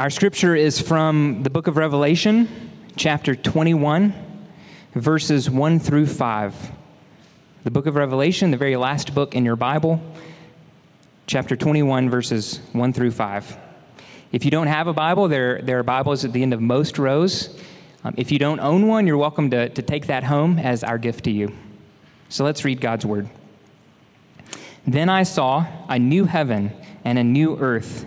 Our scripture is from the book of Revelation, chapter 21, verses 1 through 5. The book of Revelation, the very last book in your Bible, chapter 21, verses 1 through 5. If you don't have a Bible, there, there are Bibles at the end of most rows. Um, if you don't own one, you're welcome to, to take that home as our gift to you. So let's read God's word. Then I saw a new heaven and a new earth.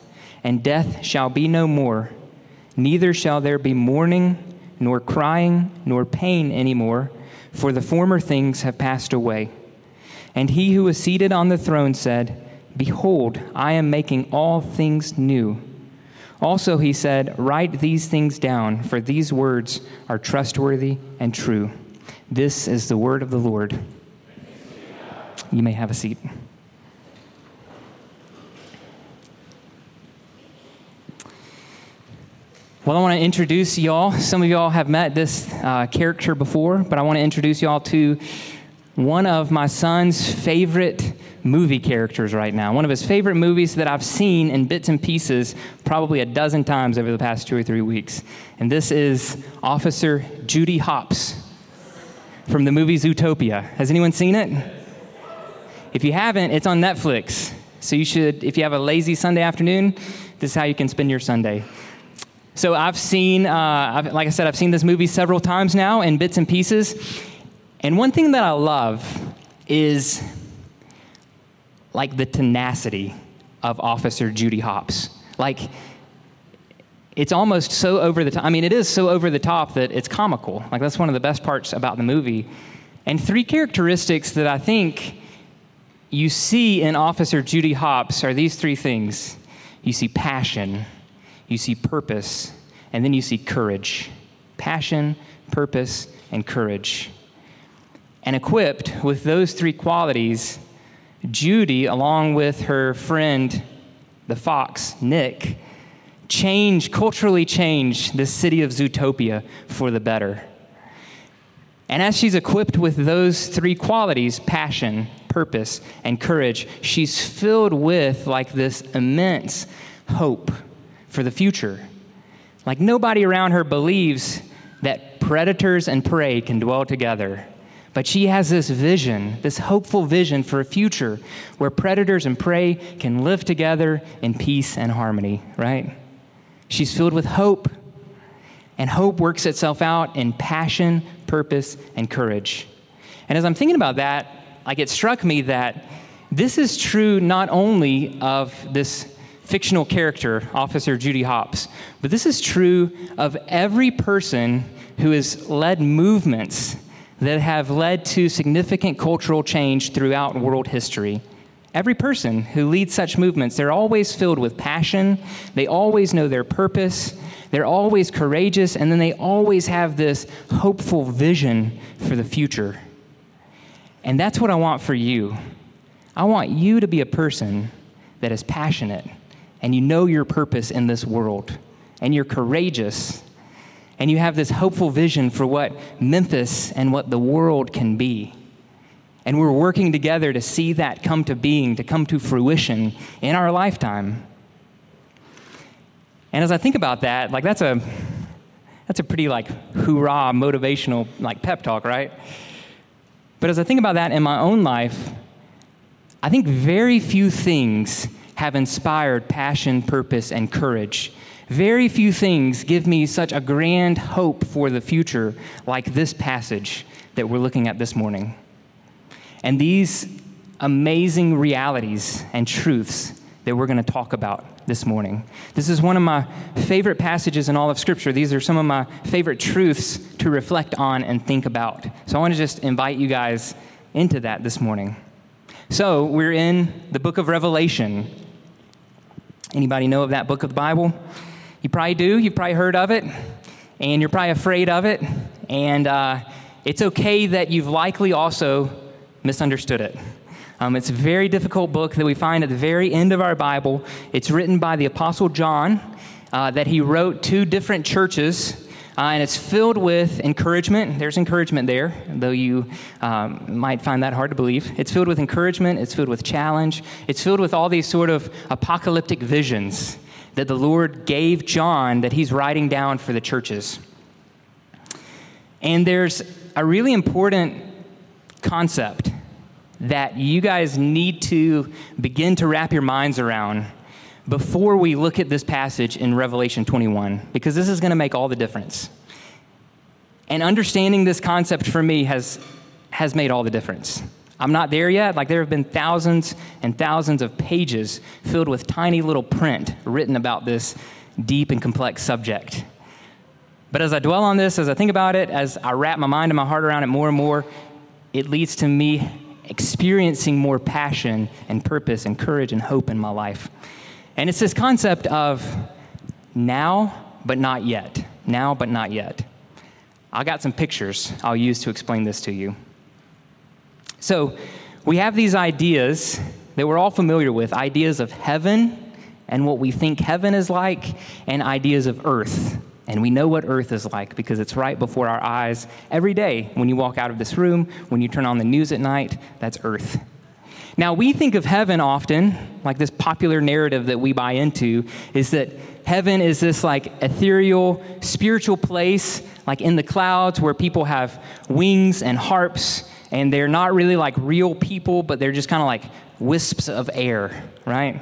and death shall be no more. Neither shall there be mourning, nor crying, nor pain any more, for the former things have passed away. And he who was seated on the throne said, Behold, I am making all things new. Also, he said, Write these things down, for these words are trustworthy and true. This is the word of the Lord. You may have a seat. Well, I want to introduce y'all. Some of y'all have met this uh, character before, but I want to introduce y'all to one of my son's favorite movie characters right now. One of his favorite movies that I've seen in bits and pieces probably a dozen times over the past two or three weeks. And this is Officer Judy Hopps from the movie Zootopia. Has anyone seen it? If you haven't, it's on Netflix. So you should, if you have a lazy Sunday afternoon, this is how you can spend your Sunday. So I've seen, uh, I've, like I said, I've seen this movie several times now in bits and pieces. And one thing that I love is like the tenacity of Officer Judy Hopps. Like, it's almost so over the top. I mean, it is so over the top that it's comical. Like, that's one of the best parts about the movie. And three characteristics that I think you see in Officer Judy Hopps are these three things you see passion, you see purpose, and then you see courage. Passion, purpose, and courage. And equipped with those three qualities, Judy, along with her friend, the fox, Nick, change, culturally change the city of Zootopia for the better. And as she's equipped with those three qualities passion, purpose, and courage she's filled with like this immense hope for the future. Like nobody around her believes that predators and prey can dwell together. But she has this vision, this hopeful vision for a future where predators and prey can live together in peace and harmony, right? She's filled with hope. And hope works itself out in passion, purpose, and courage. And as I'm thinking about that, like it struck me that this is true not only of this fictional character, Officer Judy Hopps, but this is true of every person who has led movements that have led to significant cultural change throughout world history. Every person who leads such movements, they're always filled with passion, they always know their purpose, they're always courageous, and then they always have this hopeful vision for the future. And that's what I want for you. I want you to be a person that is passionate and you know your purpose in this world and you're courageous and you have this hopeful vision for what Memphis and what the world can be. And we're working together to see that come to being, to come to fruition in our lifetime. And as I think about that, like that's a that's a pretty like hoorah motivational like pep talk, right? But as I think about that in my own life, I think very few things have inspired passion, purpose, and courage. Very few things give me such a grand hope for the future like this passage that we're looking at this morning. And these amazing realities and truths that we're going to talk about this morning. This is one of my favorite passages in all of Scripture. These are some of my favorite truths to reflect on and think about. So I want to just invite you guys into that this morning. So we're in the book of Revelation. Anybody know of that book of the Bible? You probably do. You've probably heard of it, and you're probably afraid of it. And uh, it's okay that you've likely also misunderstood it. Um, it's a very difficult book that we find at the very end of our Bible. It's written by the Apostle John, uh, that he wrote to different churches. Uh, and it's filled with encouragement. There's encouragement there, though you um, might find that hard to believe. It's filled with encouragement, it's filled with challenge, it's filled with all these sort of apocalyptic visions that the Lord gave John that he's writing down for the churches. And there's a really important concept that you guys need to begin to wrap your minds around before we look at this passage in Revelation 21, because this is going to make all the difference. And understanding this concept for me has, has made all the difference. I'm not there yet. Like, there have been thousands and thousands of pages filled with tiny little print written about this deep and complex subject. But as I dwell on this, as I think about it, as I wrap my mind and my heart around it more and more, it leads to me experiencing more passion and purpose and courage and hope in my life. And it's this concept of now, but not yet. Now, but not yet. I got some pictures I'll use to explain this to you. So, we have these ideas that we're all familiar with ideas of heaven and what we think heaven is like, and ideas of earth and we know what earth is like because it's right before our eyes every day. When you walk out of this room, when you turn on the news at night, that's earth. Now, we think of heaven often, like this popular narrative that we buy into, is that heaven is this like ethereal, spiritual place, like in the clouds where people have wings and harps, and they're not really like real people, but they're just kind of like wisps of air, right?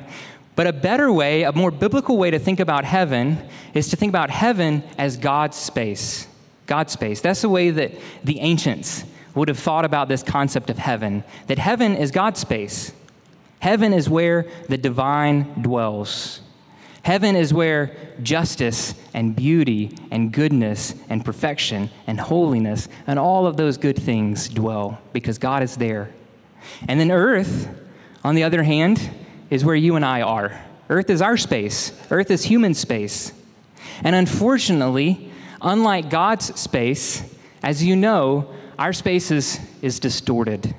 But a better way, a more biblical way to think about heaven is to think about heaven as God's space. God's space. That's the way that the ancients would have thought about this concept of heaven that heaven is God's space. Heaven is where the divine dwells. Heaven is where justice and beauty and goodness and perfection and holiness and all of those good things dwell because God is there. And then earth, on the other hand, is where you and I are. Earth is our space, Earth is human space. And unfortunately, unlike God's space, as you know, our space is, is distorted,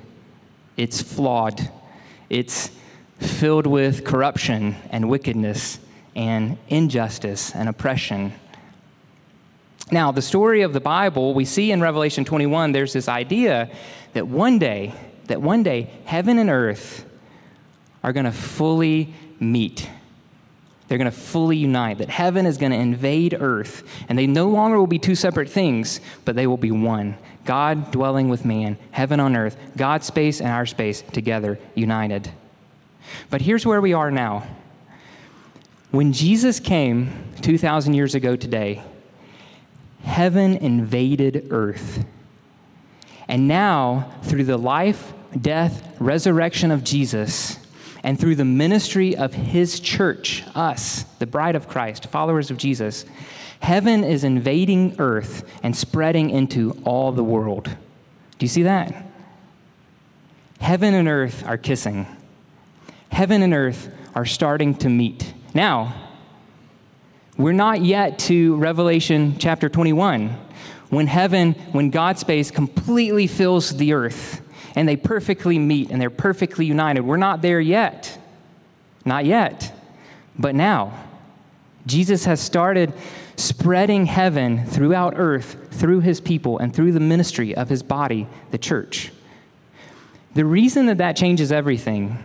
it's flawed, it's filled with corruption and wickedness and injustice and oppression. Now, the story of the Bible, we see in Revelation 21, there's this idea that one day, that one day, heaven and earth are going to fully meet. They're going to fully unite, that heaven is going to invade earth, and they no longer will be two separate things, but they will be one. God dwelling with man, heaven on earth, God's space and our space together, united. But here's where we are now. When Jesus came 2,000 years ago today, heaven invaded earth. And now, through the life, death, resurrection of Jesus, and through the ministry of his church, us, the bride of Christ, followers of Jesus, heaven is invading earth and spreading into all the world. Do you see that? Heaven and earth are kissing. Heaven and earth are starting to meet. Now, we're not yet to Revelation chapter 21, when heaven, when God's space completely fills the earth and they perfectly meet and they're perfectly united. We're not there yet. Not yet. But now, Jesus has started spreading heaven throughout earth through his people and through the ministry of his body, the church. The reason that that changes everything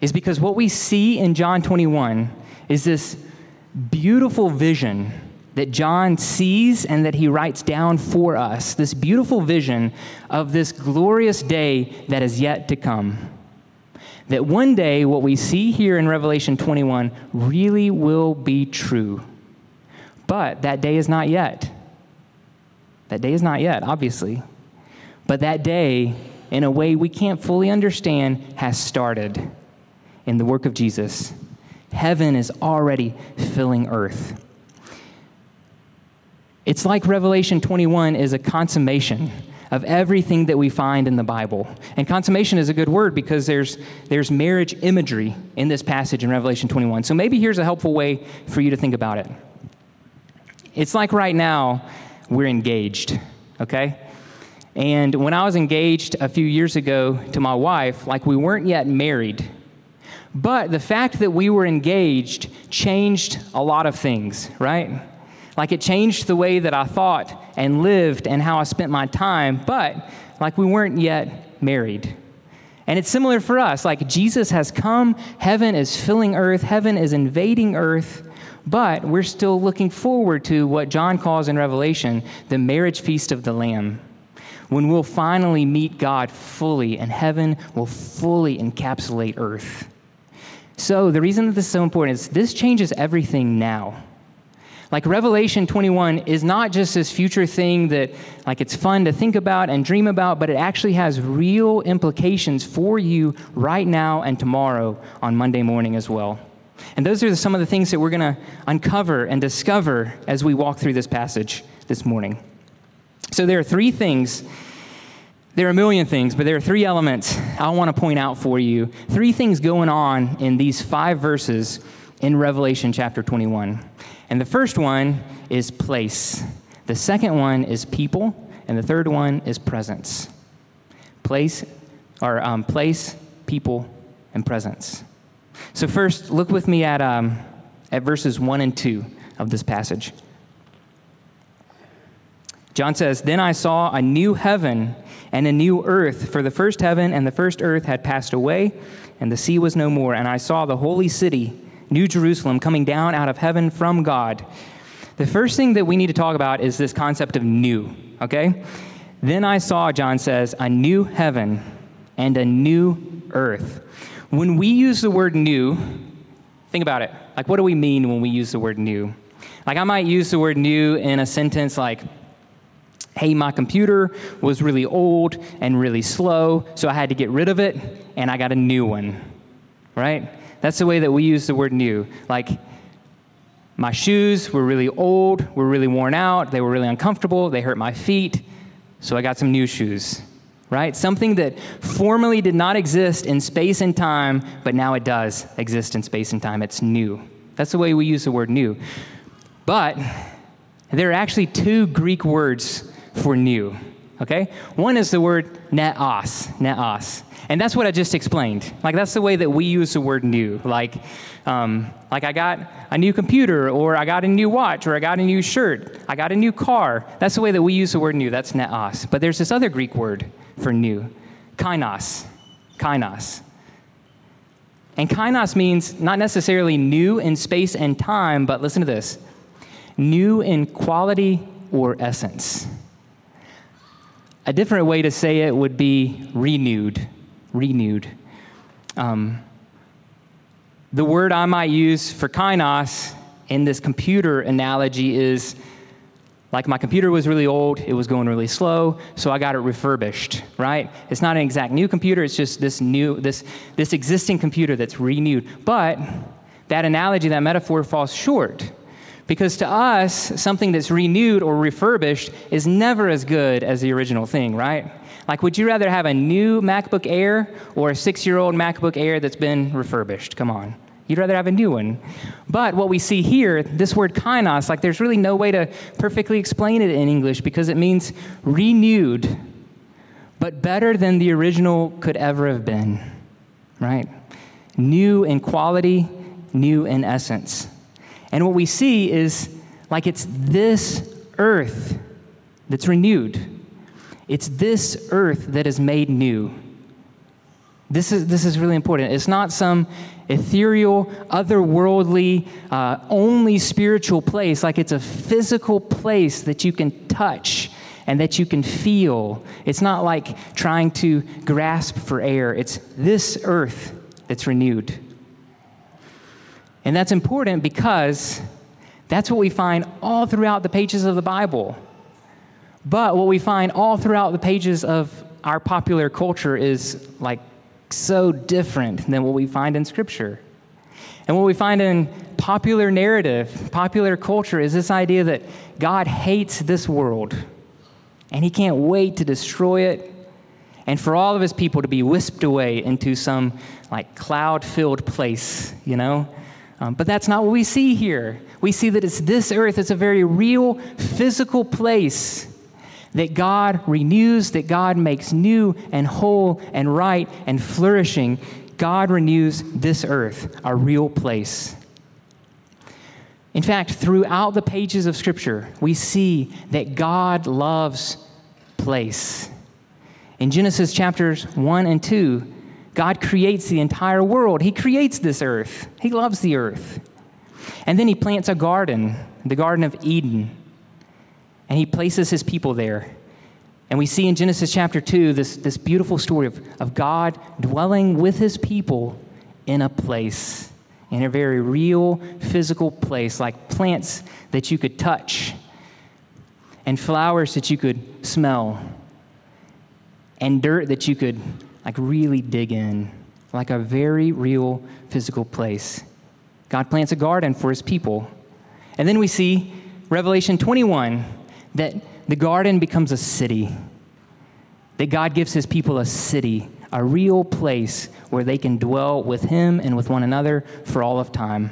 is because what we see in John 21 is this beautiful vision that John sees and that he writes down for us this beautiful vision of this glorious day that is yet to come. That one day, what we see here in Revelation 21 really will be true. But that day is not yet. That day is not yet, obviously. But that day, in a way we can't fully understand, has started in the work of Jesus. Heaven is already filling earth. It's like Revelation 21 is a consummation, of everything that we find in the Bible. And consummation is a good word because there's, there's marriage imagery in this passage in Revelation 21. So maybe here's a helpful way for you to think about it. It's like right now, we're engaged, okay? And when I was engaged a few years ago to my wife, like we weren't yet married. But the fact that we were engaged changed a lot of things, right? Like it changed the way that I thought and lived and how I spent my time, but like we weren't yet married. And it's similar for us. Like Jesus has come, heaven is filling earth, heaven is invading earth, but we're still looking forward to what John calls in Revelation the marriage feast of the Lamb. When we'll finally meet God fully and heaven will fully encapsulate earth. So, the reason that this is so important is this changes everything now. Like Revelation 21 is not just this future thing that like it's fun to think about and dream about, but it actually has real implications for you right now and tomorrow on Monday morning as well. And those are some of the things that we're going to uncover and discover as we walk through this passage this morning. So there are three things there are a million things, but there are three elements I want to point out for you. Three things going on in these five verses in Revelation chapter 21. And the first one is place, the second one is people, and the third one is presence. Place, or um, place, people, and presence. So, first, look with me at, um, at verses 1 and 2 of this passage. John says, Then I saw a new heaven and a new earth, for the first heaven and the first earth had passed away, and the sea was no more. And I saw the holy city New Jerusalem, coming down out of heaven from God. The first thing that we need to talk about is this concept of new, okay? Then I saw, John says, a new heaven and a new earth. When we use the word new, think about it. Like, what do we mean when we use the word new? Like, I might use the word new in a sentence like, hey, my computer was really old and really slow, so I had to get rid of it, and I got a new one, right? That's the way that we use the word new. Like, my shoes were really old, were really worn out, they were really uncomfortable, they hurt my feet, so I got some new shoes, right? Something that formerly did not exist in space and time, but now it does exist in space and time. It's new. That's the way we use the word new. But there are actually two Greek words for new, okay? One is the word neos, neos. And that's what I just explained. Like, that's the way that we use the word new. Like, um, like I got a new computer, or I got a new watch, or I got a new shirt, I got a new car. That's the way that we use the word new. That's neos. But there's this other Greek word for new, kainos. Kainos. And kainos means not necessarily new in space and time, but listen to this new in quality or essence. A different way to say it would be renewed renewed. Um, the word I might use for kainos in this computer analogy is like my computer was really old, it was going really slow, so I got it refurbished, right? It's not an exact new computer, it's just this new this this existing computer that's renewed. But that analogy, that metaphor falls short. Because to us, something that's renewed or refurbished is never as good as the original thing, right? Like, would you rather have a new MacBook Air or a six year old MacBook Air that's been refurbished? Come on. You'd rather have a new one. But what we see here, this word kainos, like there's really no way to perfectly explain it in English because it means renewed, but better than the original could ever have been, right? New in quality, new in essence. And what we see is like it's this earth that's renewed. It's this earth that is made new. This is, this is really important. It's not some ethereal, otherworldly, uh, only spiritual place. Like it's a physical place that you can touch and that you can feel. It's not like trying to grasp for air. It's this earth that's renewed. And that's important because that's what we find all throughout the pages of the Bible. But what we find all throughout the pages of our popular culture is like so different than what we find in Scripture. And what we find in popular narrative, popular culture, is this idea that God hates this world. And he can't wait to destroy it and for all of his people to be whisked away into some like cloud filled place, you know? Um, but that's not what we see here. We see that it's this earth, it's a very real physical place that God renews, that God makes new and whole and right and flourishing. God renews this earth, a real place. In fact, throughout the pages of Scripture, we see that God loves place. In Genesis chapters 1 and 2, God creates the entire world. He creates this earth. He loves the earth. And then he plants a garden, the Garden of Eden, and he places his people there. And we see in Genesis chapter 2 this, this beautiful story of, of God dwelling with his people in a place, in a very real physical place, like plants that you could touch and flowers that you could smell and dirt that you could like really dig in, like a very real physical place. God plants a garden for his people. And then we see Revelation 21 that the garden becomes a city. That God gives his people a city, a real place where they can dwell with him and with one another for all of time.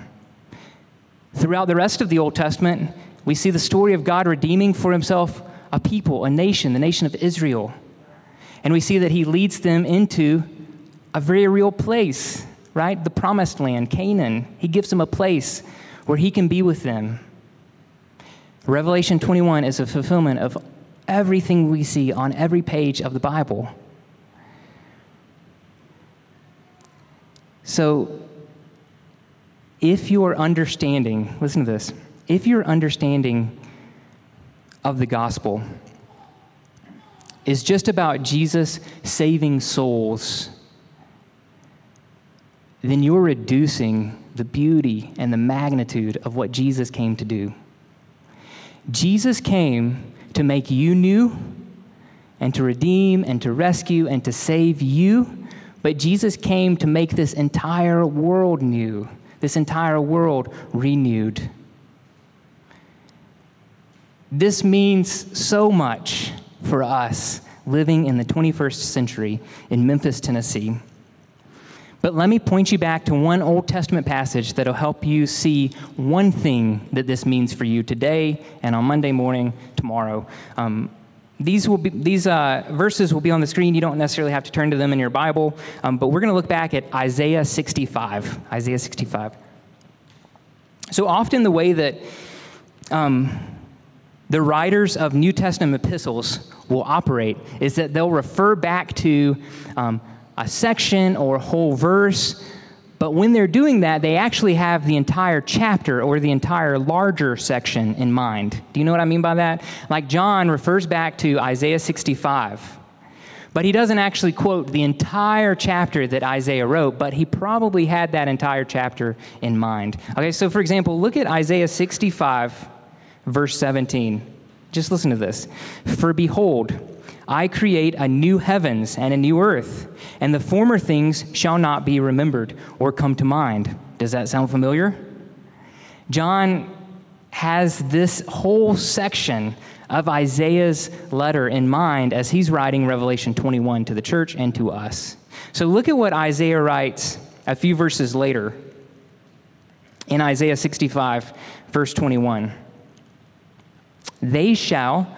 Throughout the rest of the Old Testament, we see the story of God redeeming for himself a people, a nation, the nation of Israel. And we see that he leads them into a very real place, right? The promised land, Canaan. He gives them a place where he can be with them. Revelation 21 is a fulfillment of everything we see on every page of the Bible. So, if your understanding, listen to this, if your understanding of the gospel is just about Jesus saving souls, then you're reducing the beauty and the magnitude of what Jesus came to do. Jesus came to make you new and to redeem and to rescue and to save you, but Jesus came to make this entire world new, this entire world renewed. This means so much for us living in the 21st century in Memphis, Tennessee. But let me point you back to one Old Testament passage that'll help you see one thing that this means for you today and on Monday morning, tomorrow. Um, these, will be, these uh, verses will be on the screen. You don't necessarily have to turn to them in your Bible, um, but we're going to look back at Isaiah 65. Isaiah 65. So often, the way that um, the writers of New Testament epistles will operate is that they'll refer back to um, a section or a whole verse, but when they're doing that, they actually have the entire chapter or the entire larger section in mind. Do you know what I mean by that? Like John refers back to Isaiah 65. But he doesn't actually quote the entire chapter that Isaiah wrote, but he probably had that entire chapter in mind. Okay, so for example, look at Isaiah 65, verse 17. Just listen to this. For behold, I create a new heavens and a new earth, and the former things shall not be remembered or come to mind. Does that sound familiar? John has this whole section of Isaiah's letter in mind as he's writing Revelation 21 to the church and to us. So look at what Isaiah writes a few verses later in Isaiah 65, verse 21. They shall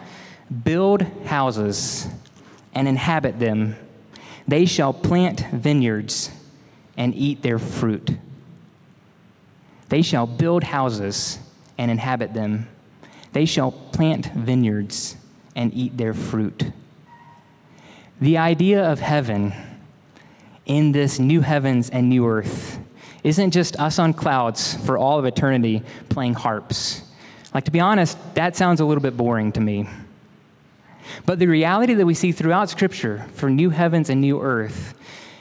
build houses and inhabit them. They shall plant vineyards and eat their fruit. They shall build houses and inhabit them. They shall plant vineyards and eat their fruit. The idea of heaven in this new heavens and new earth isn't just us on clouds for all of eternity playing harps. Like, to be honest, that sounds a little bit boring to me. But the reality that we see throughout Scripture for new heavens and new earth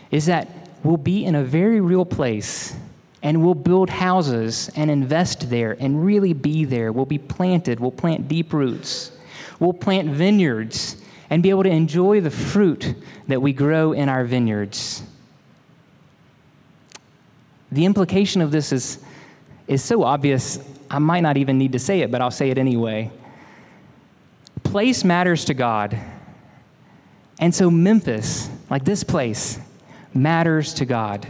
is that we'll be in a very real place and we'll build houses and invest there and really be there. We'll be planted, we'll plant deep roots, we'll plant vineyards and be able to enjoy the fruit that we grow in our vineyards. The implication of this is, is so obvious, I might not even need to say it, but I'll say it anyway place matters to God. And so Memphis, like this place, matters to God.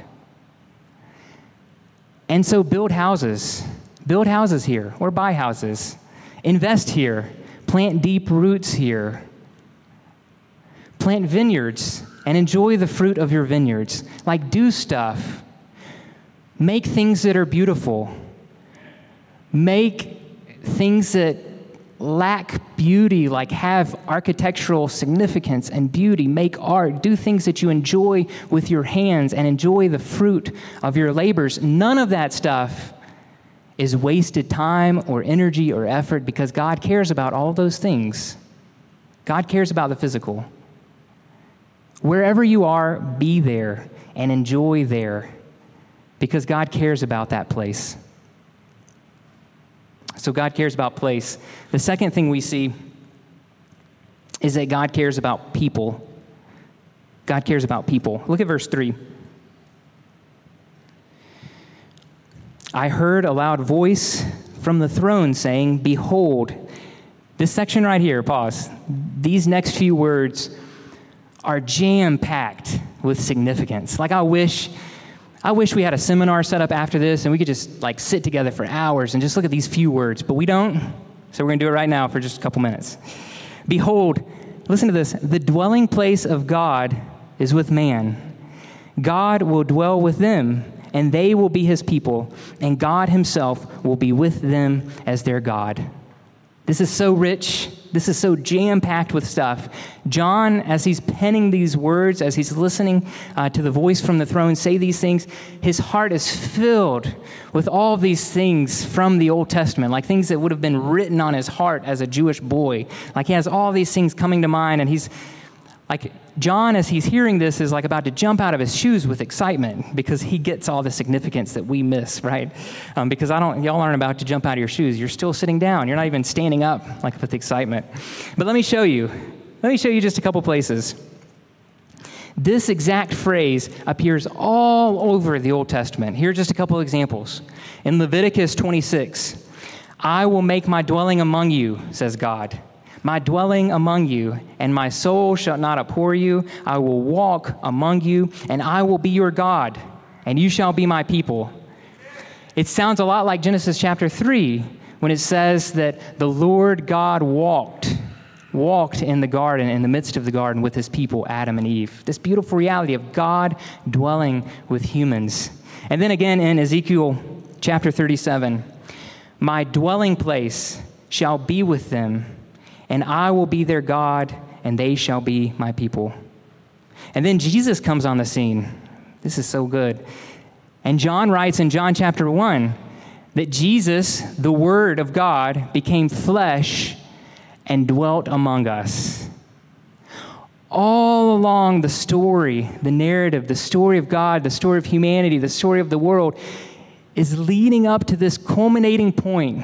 And so build houses. Build houses here or buy houses. Invest here. Plant deep roots here. Plant vineyards and enjoy the fruit of your vineyards. Like, do stuff. Make things that are beautiful. Make things that lack beauty, like have architectural significance and beauty, make art, do things that you enjoy with your hands and enjoy the fruit of your labors. None of that stuff is wasted time or energy or effort because God cares about all those things. God cares about the physical. Wherever you are, be there and enjoy there because God cares about that place. So God cares about place. The second thing we see is that God cares about people. God cares about people. Look at verse 3. I heard a loud voice from the throne saying, Behold, this section right here, pause. These next few words are jam packed with significance. Like, I wish I wish we had a seminar set up after this and we could just like sit together for hours and just look at these few words, but we don't. So we're going to do it right now for just a couple minutes. Behold, listen to this the dwelling place of God is with man. God will dwell with them, and they will be his people, and God himself will be with them as their God. This is so rich this is so jam packed with stuff. John, as he's penning these words, as he's listening uh, to the voice from the throne say these things, his heart is filled with all these things from the Old Testament, like things that would have been written on his heart as a Jewish boy. Like he has all these things coming to mind, and he's like John, as he's hearing this, is like about to jump out of his shoes with excitement because he gets all the significance that we miss, right? Um, because I don't, y'all aren't about to jump out of your shoes. You're still sitting down. You're not even standing up like with excitement. But let me show you. Let me show you just a couple places. This exact phrase appears all over the Old Testament. Here are just a couple examples. In Leviticus 26, I will make my dwelling among you, says God my dwelling among you, and my soul shall not abhor you. I will walk among you, and I will be your God, and you shall be my people. It sounds a lot like Genesis chapter 3 when it says that the Lord God walked walked in the garden in the midst of the garden with his people Adam and Eve. This beautiful reality of God dwelling with humans. And then again in Ezekiel chapter 37, my dwelling place shall be with them and I will be their God, and they shall be my people. And then Jesus comes on the scene. This is so good. And John writes in John chapter 1 that Jesus, the Word of God, became flesh and dwelt among us. All along the story, the narrative, the story of God, the story of humanity, the story of the world is leading up to this culminating point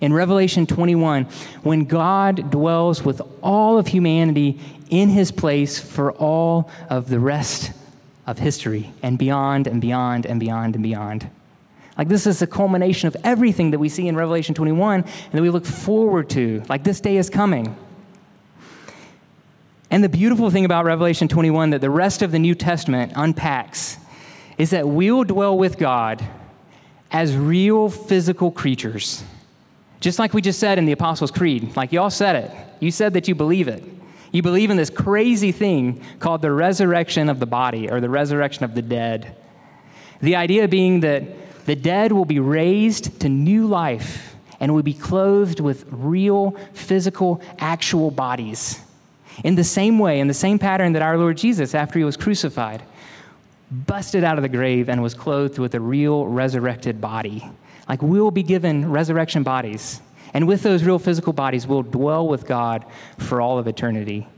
in Revelation 21 when God dwells with all of humanity in his place for all of the rest of history and beyond and beyond and beyond and beyond. Like, this is the culmination of everything that we see in Revelation 21 and that we look forward to. Like, this day is coming. And the beautiful thing about Revelation 21 that the rest of the New Testament unpacks is that we'll dwell with God as real physical creatures just like we just said in the Apostles' Creed, like y'all said it. You said that you believe it. You believe in this crazy thing called the resurrection of the body or the resurrection of the dead. The idea being that the dead will be raised to new life and will be clothed with real, physical, actual bodies. In the same way, in the same pattern that our Lord Jesus, after he was crucified, busted out of the grave and was clothed with a real resurrected body. Like we'll be given resurrection bodies. And with those real physical bodies, we'll dwell with God for all of eternity.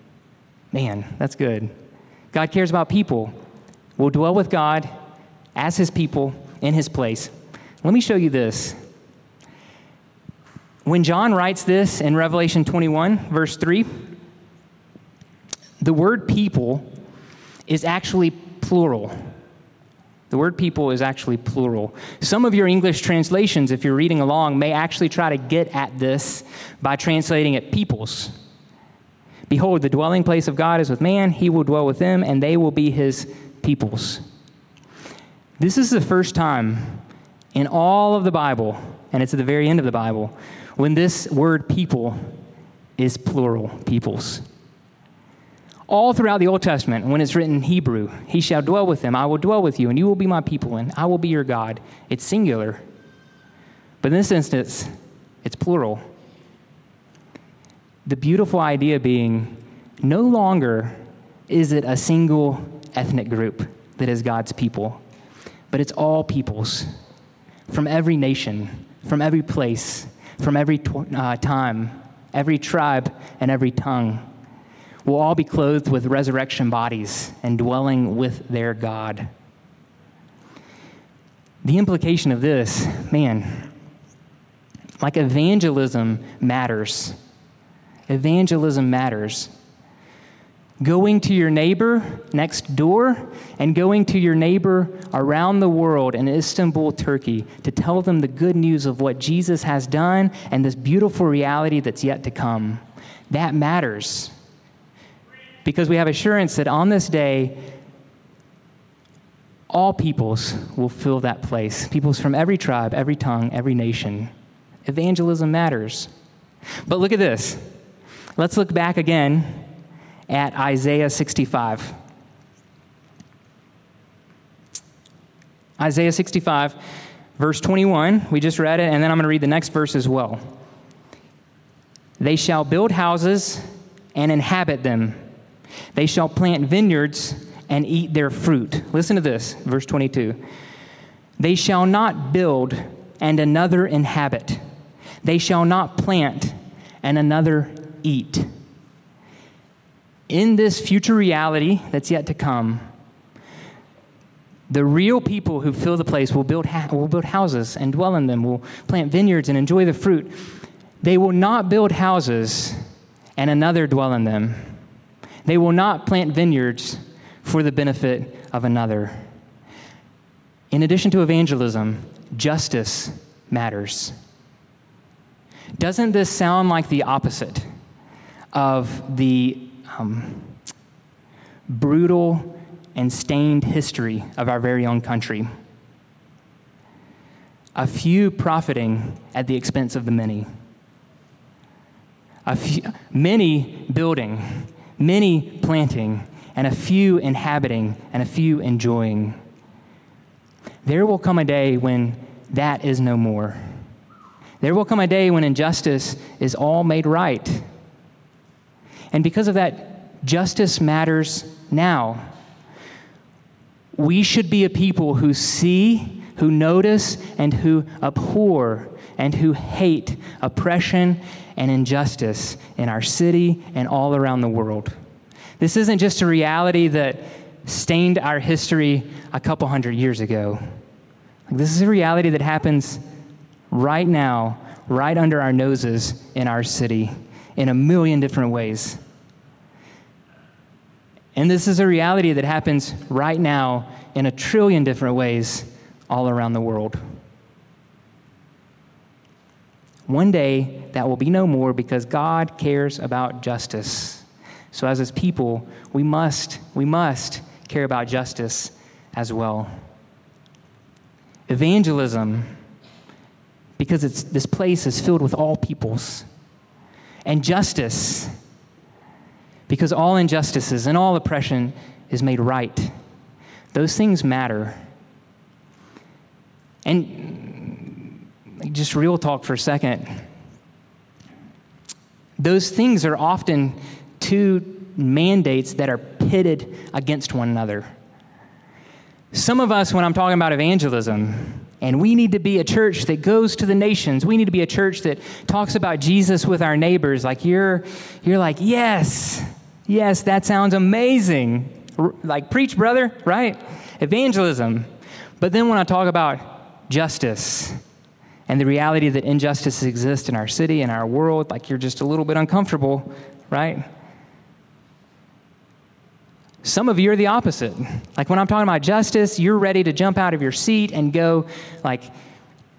Man, that's good. God cares about people. We'll dwell with God as his people in his place. Let me show you this. When John writes this in Revelation 21, verse 3, the word people is actually plural. The word people is actually plural. Some of your English translations, if you're reading along, may actually try to get at this by translating it peoples. Behold, the dwelling place of God is with man. He will dwell with them, and they will be his peoples. This is the first time in all of the Bible, and it's at the very end of the Bible, when this word people is plural, peoples. All throughout the Old Testament, when it's written in Hebrew, He shall dwell with them, I will dwell with you, and you will be my people, and I will be your God. It's singular. But in this instance, it's plural. The beautiful idea being no longer is it a single ethnic group that is God's people, but it's all peoples from every nation, from every place, from every uh, time, every tribe, and every tongue. Will all be clothed with resurrection bodies and dwelling with their God. The implication of this, man, like evangelism matters. Evangelism matters going to your neighbor next door and going to your neighbor around the world in Istanbul, Turkey, to tell them the good news of what Jesus has done and this beautiful reality that's yet to come. That matters. Because we have assurance that on this day, all peoples will fill that place. Peoples from every tribe, every tongue, every nation. Evangelism matters. But look at this. Let's look back again at Isaiah 65. Isaiah 65, verse 21, we just read it, and then I'm going to read the next verse as well. They shall build houses and inhabit them, they shall plant vineyards and eat their fruit. Listen to this, verse 22. They shall not build and another inhabit, they shall not plant and another eat in this future reality that's yet to come, the real people who fill the place will build, ha- will build houses and dwell in them, will plant vineyards and enjoy the fruit. They will not build houses and another dwell in them. They will not plant vineyards for the benefit of another. In addition to evangelism, justice matters. Doesn't this sound like the opposite of the um, brutal and stained history of our very own country. A few profiting at the expense of the many. A few, many building, many planting, and a few inhabiting, and a few enjoying. There will come a day when that is no more. There will come a day when injustice is all made right and because of that, justice matters now. We should be a people who see, who notice, and who abhor and who hate oppression and injustice in our city and all around the world. This isn't just a reality that stained our history a couple hundred years ago. This is a reality that happens right now, right under our noses in our city in a million different ways. And this is a reality that happens right now in a trillion different ways all around the world. One day, that will be no more because God cares about justice. So, as his people, we must, we must care about justice as well. Evangelism, because it's, this place is filled with all peoples. And justice, because all injustices and all oppression is made right. Those things matter. And just real talk for a second. Those things are often two mandates that are pitted against one another. Some of us, when I'm talking about evangelism, and we need to be a church that goes to the nations. We need to be a church that talks about Jesus with our neighbors. Like you're, you're like, yes, Yes, that sounds amazing. Like, preach, brother, right? Evangelism. But then when I talk about justice and the reality that injustice exists in our city in our world, like you're just a little bit uncomfortable, right? Some of you are the opposite. Like when I'm talking about justice, you're ready to jump out of your seat and go, like,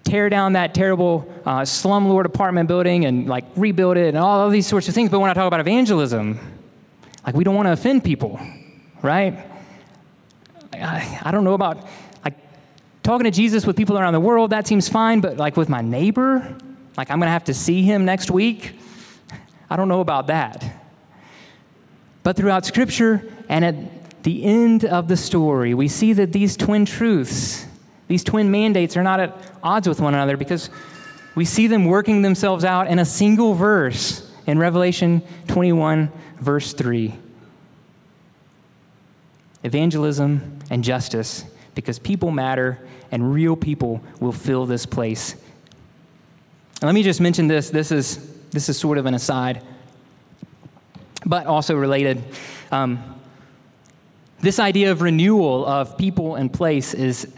tear down that terrible uh, slumlord apartment building and like rebuild it and all of these sorts of things. But when I talk about evangelism, Like, we don't want to offend people, right? I, I don't know about talking to Jesus with people around the world, that seems fine, but like with my neighbor, like I'm going to have to see him next week. I don't know about that. But throughout Scripture and at the end of the story, we see that these twin truths, these twin mandates, are not at odds with one another because we see them working themselves out in a single verse in Revelation 21, verse 3 evangelism and justice because people matter and real people will fill this place. And let me just mention this. This is, this is sort of an aside, but also related. Um, this idea of renewal of people and place is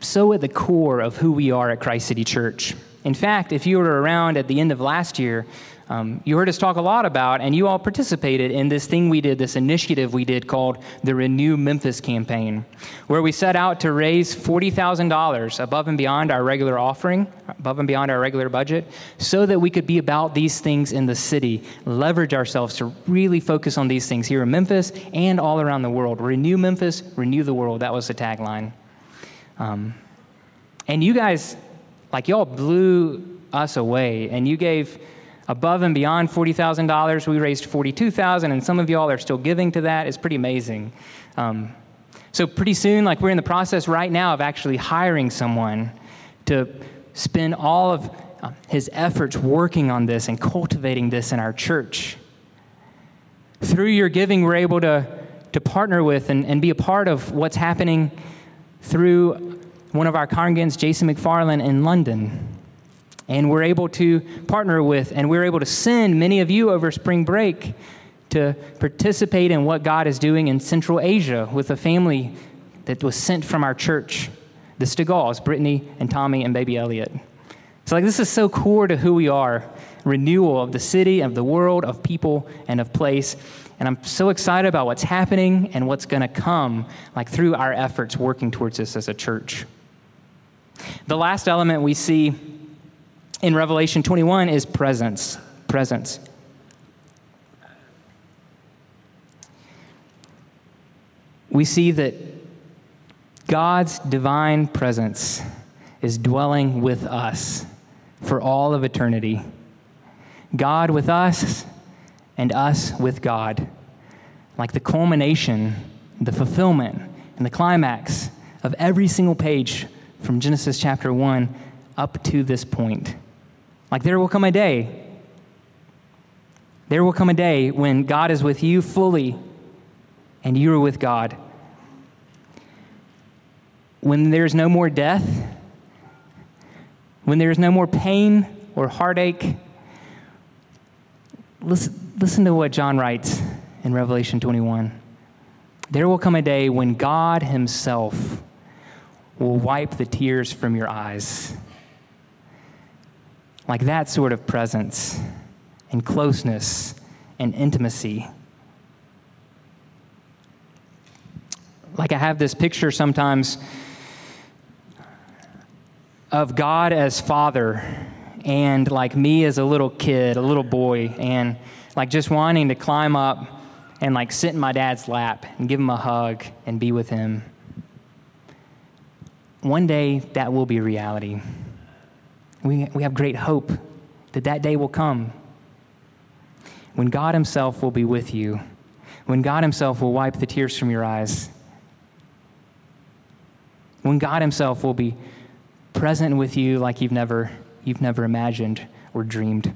so at the core of who we are at Christ City Church. In fact, if you were around at the end of last year, um, you heard us talk a lot about, and you all participated in this thing we did, this initiative we did called the Renew Memphis campaign, where we set out to raise $40,000 above and beyond our regular offering, above and beyond our regular budget, so that we could be about these things in the city, leverage ourselves to really focus on these things here in Memphis and all around the world. Renew Memphis, renew the world. That was the tagline. Um, and you guys, like, y'all blew us away, and you gave above and beyond $40,000. We raised 42,000 and some of y'all are still giving to that. It's pretty amazing. Um, so pretty soon, like we're in the process right now of actually hiring someone to spend all of uh, his efforts working on this and cultivating this in our church. Through your giving, we're able to, to partner with and, and be a part of what's happening through one of our congregants, Jason McFarland, in London and we're able to partner with, and we're able to send many of you over spring break to participate in what God is doing in Central Asia with a family that was sent from our church, the Stegals, Brittany and Tommy and baby Elliot. So, like, this is so core to who we are renewal of the city, of the world, of people, and of place. And I'm so excited about what's happening and what's going to come, like, through our efforts working towards this as a church. The last element we see in Revelation 21 is presence. Presence. We see that God's divine presence is dwelling with us for all of eternity. God with us and us with God. Like the culmination, the fulfillment, and the climax of every single page from Genesis chapter 1 up to this point. Like there will come a day. There will come a day when God is with you fully and you are with God. When there's no more death, when there's no more pain or heartache, listen, listen to what John writes in Revelation 21. There will come a day when God Himself will wipe the tears from your eyes like that sort of presence and closeness and intimacy. Like I have this picture sometimes of God as Father and like me as a little kid, a little boy, and like just wanting to climb up and like sit in my dad's lap and give him a hug and be with him. One day that will be reality. We, we have great hope that that day will come when God Himself will be with you, when God Himself will wipe the tears from your eyes, when God Himself will be present with you like you've never, you've never imagined or dreamed.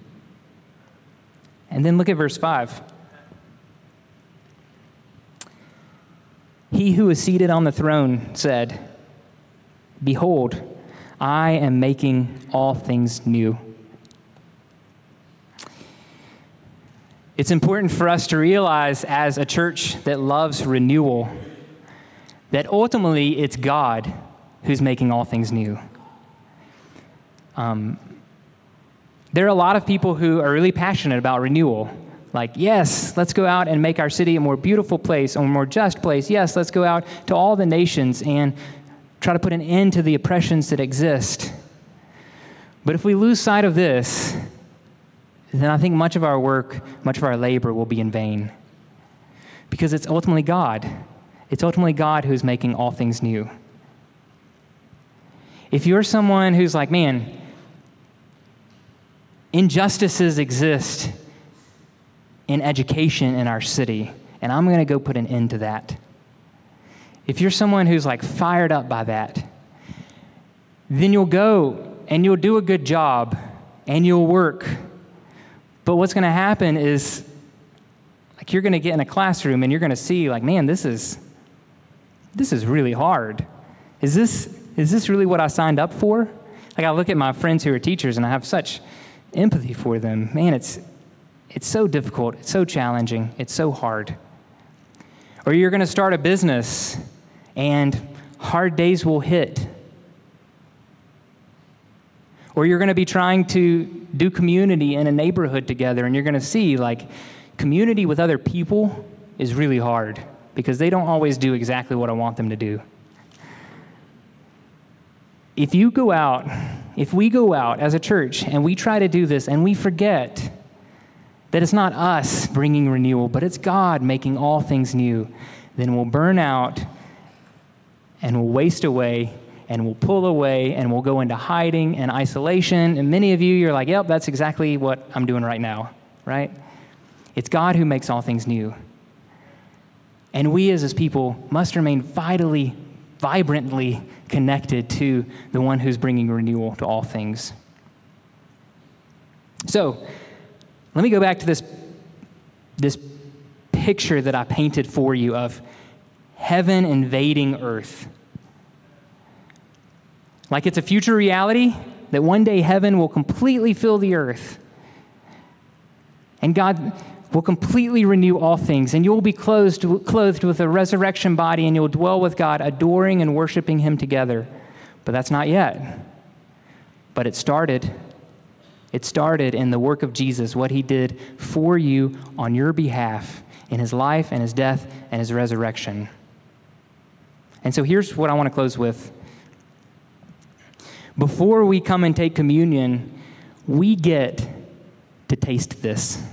And then look at verse 5. He who is seated on the throne said, Behold, I am making all things new. It's important for us to realize as a church that loves renewal that ultimately it's God who's making all things new. Um, there are a lot of people who are really passionate about renewal. Like, yes, let's go out and make our city a more beautiful place, a more just place. Yes, let's go out to all the nations and try to put an end to the oppressions that exist. But if we lose sight of this, then I think much of our work, much of our labor will be in vain. because it's ultimately God. It's ultimately God who's making all things new. If you're someone who's like, man, injustices exist in education in our city, and I'm going to go put an end to that. If you're someone who's like fired up by that, then you'll go and you'll do a good job and you'll work. But what's going to happen is like you're going to get in a classroom and you're going to see like man this is this is really hard. Is this is this really what I signed up for? Like I look at my friends who are teachers and I have such empathy for them. Man, it's it's so difficult, it's so challenging, it's so hard. Or you're going to start a business and hard days will hit. Or you're going to be trying to do community in a neighborhood together, and you're going to see like community with other people is really hard because they don't always do exactly what I want them to do. If you go out, if we go out as a church and we try to do this and we forget that it's not us bringing renewal, but it's God making all things new, then we'll burn out and we'll waste away and we'll pull away and we'll go into hiding and isolation. And many of you, you're like, yep, that's exactly what I'm doing right now, right? It's God who makes all things new. And we as his people must remain vitally, vibrantly connected to the one who's bringing renewal to all things. So, let me go back to this, this picture that I painted for you of heaven invading earth. Like it's a future reality that one day heaven will completely fill the earth. And God will completely renew all things, and you will be clothed, clothed with a resurrection body, and you'll dwell with God, adoring and worshiping Him together. But that's not yet. But it started. It started in the work of Jesus, what He did for you on your behalf in His life and His death and His resurrection. And so here's what I want to close with. Before we come and take communion, we get to taste this.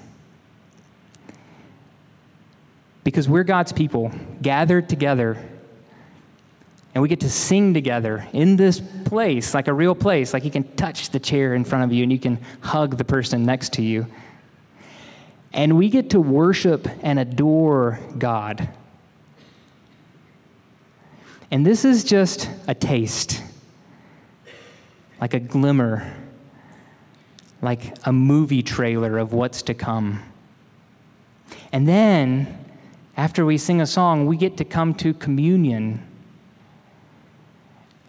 Because we're God's people gathered together and we get to sing together in this place, like a real place, like you can touch the chair in front of you and you can hug the person next to you. And we get to worship and adore God. And this is just a taste, like a glimmer, like a movie trailer of what's to come. And then, after we sing a song, we get to come to communion.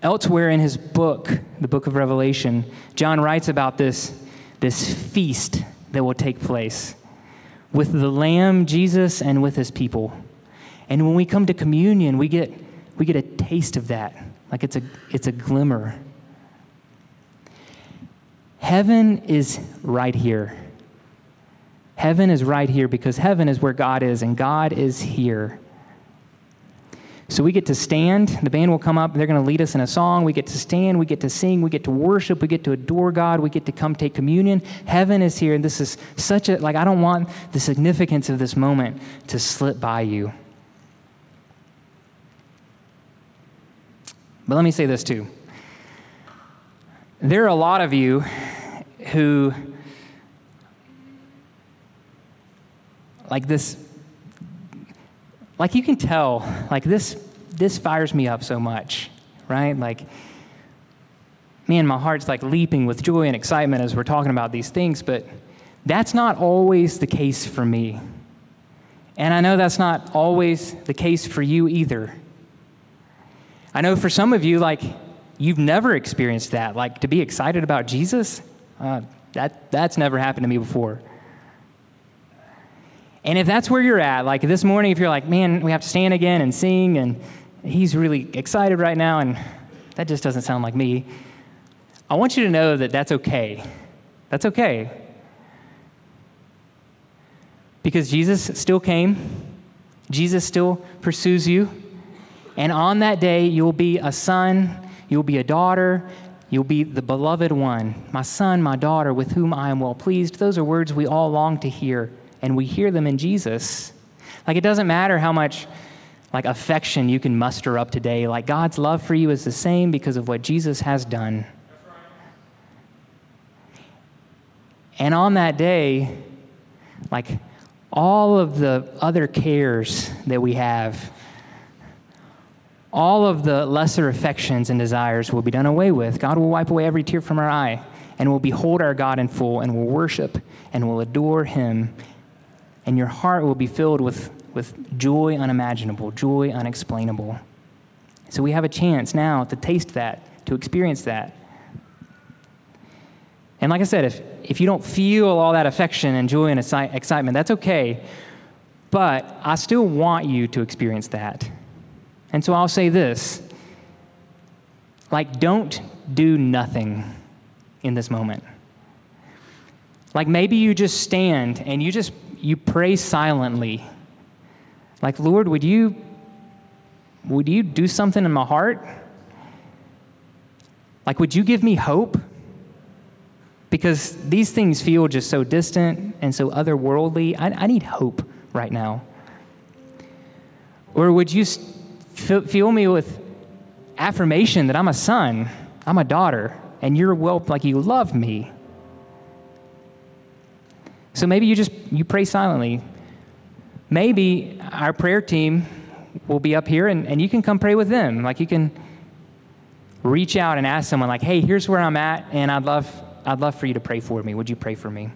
Elsewhere in his book, the book of Revelation, John writes about this, this feast that will take place with the Lamb, Jesus, and with his people. And when we come to communion, we get we get a taste of that. Like it's a, it's a glimmer. Heaven is right here. Heaven is right here because heaven is where God is, and God is here. So we get to stand. The band will come up. They're going to lead us in a song. We get to stand. We get to sing. We get to worship. We get to adore God. We get to come take communion. Heaven is here. And this is such a, like, I don't want the significance of this moment to slip by you. But let me say this too. There are a lot of you who, like this, like you can tell, like this, this fires me up so much, right? Like, man, my heart's like leaping with joy and excitement as we're talking about these things, but that's not always the case for me. And I know that's not always the case for you either. I know for some of you, like, you've never experienced that. Like, to be excited about Jesus, uh, that, that's never happened to me before. And if that's where you're at, like this morning, if you're like, man, we have to stand again and sing, and he's really excited right now, and that just doesn't sound like me, I want you to know that that's okay. That's okay. Because Jesus still came, Jesus still pursues you. And on that day, you'll be a son, you'll be a daughter, you'll be the beloved one, my son, my daughter, with whom I am well pleased. Those are words we all long to hear, and we hear them in Jesus. Like, it doesn't matter how much like affection you can muster up today. Like, God's love for you is the same because of what Jesus has done. And on that day, like all of the other cares that we have, all of the lesser affections and desires will be done away with. God will wipe away every tear from our eye, and we'll behold our God in full, and we'll worship and we'll adore Him. And your heart will be filled with, with joy unimaginable, joy unexplainable. So we have a chance now to taste that, to experience that. And like I said, if, if you don't feel all that affection and joy and excitement, that's okay. But I still want you to experience that. And so I'll say this like, don't do nothing in this moment. Like maybe you just stand and you just you pray silently. Like, Lord, would you would you do something in my heart? Like, would you give me hope? Because these things feel just so distant and so otherworldly. I, I need hope right now. Or would you fill me with affirmation that I'm a son, I'm a daughter, and you're well, like you love me. So maybe you just you pray silently. Maybe our prayer team will be up here and, and you can come pray with them. Like you can reach out and ask someone like, hey, here's where I'm at, and I'd love I'd love for you to pray for me. Would you pray for me?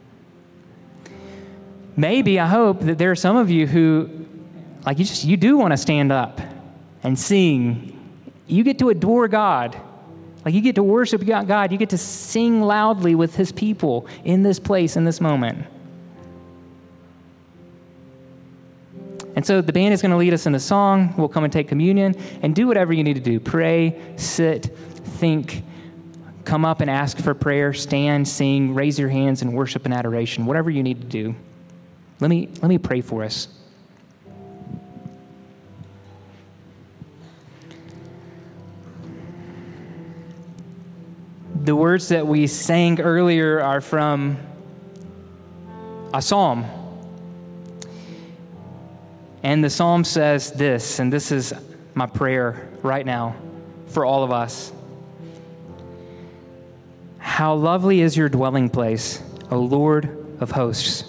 Maybe I hope that there are some of you who like you just you do want to stand up and sing. You get to adore God. Like you get to worship God. You get to sing loudly with His people in this place, in this moment. And so the band is going to lead us in a song. We'll come and take communion and do whatever you need to do pray, sit, think, come up and ask for prayer, stand, sing, raise your hands in worship and adoration, whatever you need to do. Let me, let me pray for us. The words that we sang earlier are from a psalm. And the psalm says this, and this is my prayer right now for all of us. How lovely is your dwelling place, O Lord of hosts.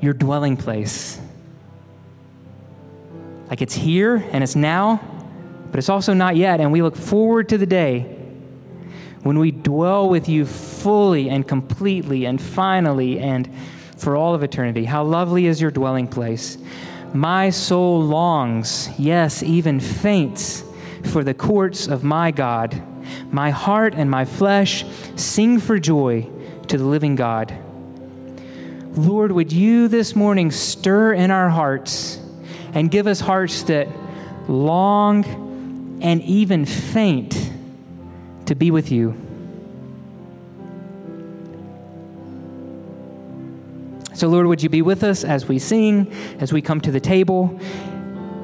Your dwelling place. Like it's here and it's now, but it's also not yet. And we look forward to the day when we dwell with you fully and completely and finally and for all of eternity. How lovely is your dwelling place. My soul longs, yes, even faints, for the courts of my God. My heart and my flesh sing for joy to the living God. Lord, would you this morning stir in our hearts and give us hearts that long and even faint to be with you. So, Lord, would you be with us as we sing, as we come to the table?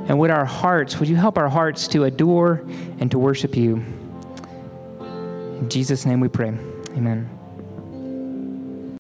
And would our hearts, would you help our hearts to adore and to worship you? In Jesus' name we pray. Amen.